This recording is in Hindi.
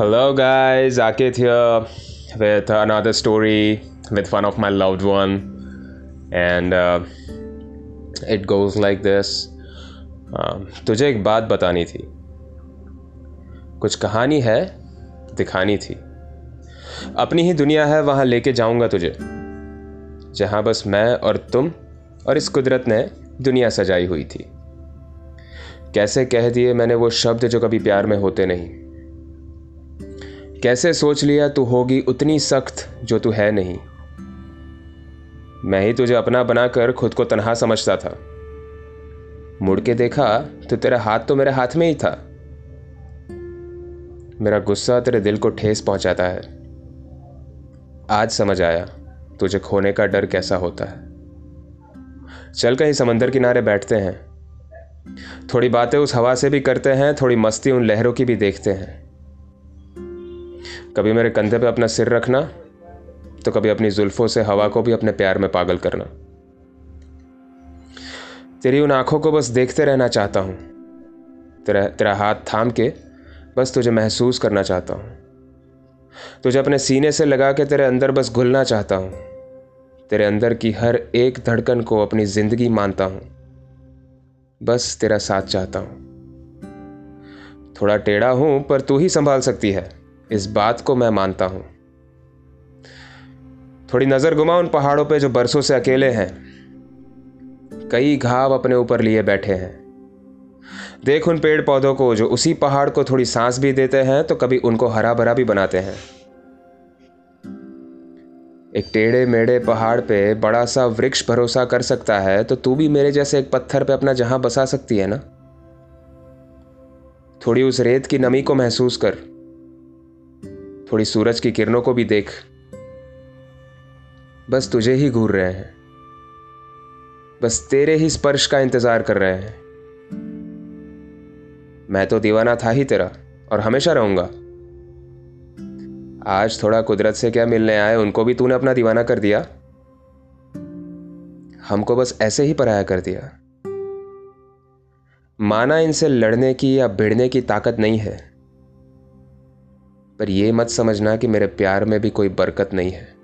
Hello, guys. Akit here with another story with one of my loved one, and uh, it goes like this. Um, तुझे एक बात बतानी थी। कुछ कहानी है? दिखानी थी। अपनी ही दुनिया है वहाँ लेके जाऊँगा तुझे। जहाँ बस मैं और तुम और इस कुदरत ने दुनिया सजाई हुई थी। कैसे कह दिए मैंने वो शब्द जो कभी प्यार में होते नहीं। कैसे सोच लिया तू होगी उतनी सख्त जो तू है नहीं? मैं ही तुझे अपना बनाकर खुद को तनहा समझता था। मुड़ के देखा तो तेरा हाथ तो मेरे हाथ में ही था। मेरा गुस्सा तेरे दिल को ठेस पहुंचाता है। आज समझ आया तुझे खोने का डर कैसा होता है। चल कहीं समंदर किनारे बैठते हैं। थोड़ी बातें उस हवा से भी करते हैं, थोड़ी मस्ती उन लहरों की भी देखते हैं। कभी मेरे कंधे पे अपना सिर रखना तो कभी अपनी जुल्फों से हवा को भी अपने प्यार में पागल करना। तेरी उन आँखों को बस देखते रहना चाहता हूँ। तेरा तेरा हाथ थाम के बस तुझे महसूस करना चाहता हूँ। तुझे अपने सीने से लगा के तेरे अंदर बस घुलना चाहता हूँ। तेरे अंदर की हर एक धड़कन को अपनी ज़िंदगी मानता हूँ। बस तेरा साथ चाहता हूँ। थोड़ा टेढ़ा हूँ, पर तू ही संभाल सकती है। इस बात को मैं मानता हूँ। थोड़ी नज़र घुमा उन पहाड़ों पे जो बरसों से अकेले हैं। कई घाव अपने ऊपर लिए बैठे हैं। देख उन पेड़ पौधों को जो उसी पहाड़ को थोड़ी सांस भी देते हैं तो कभी उनको हरा भरा भी बनाते हैं। एक टेढ़े मेढ़े पहाड़ पे बड़ा सा वृक्ष भरोसा कर सकता है तो तू भी मेरे जैसे एक पत्थर पे अपना जहाँ बसा सकती है ना? थोड़ी उस रेत की नमी को महसूस कर। थोड़ी सूरज की किरणों को भी देख। बस तुझे ही घूर रहे हैं। बस तेरे ही स्पर्श का इंतज़ार कर रहे हैं। मैं तो दीवाना था ही तेरा और हमेशा रहूँगा। आज थोड़ा कुदरत से क्या मिलने आए उनको भी तूने अपना दीवाना कर दिया? हमको बस ऐसे ही पराया कर दिया। माना इनसे लड़ने की या भिड़ने की ताकत नहीं है। पर यह मत समझना कि मेरे प्यार में भी कोई बरकत नहीं है।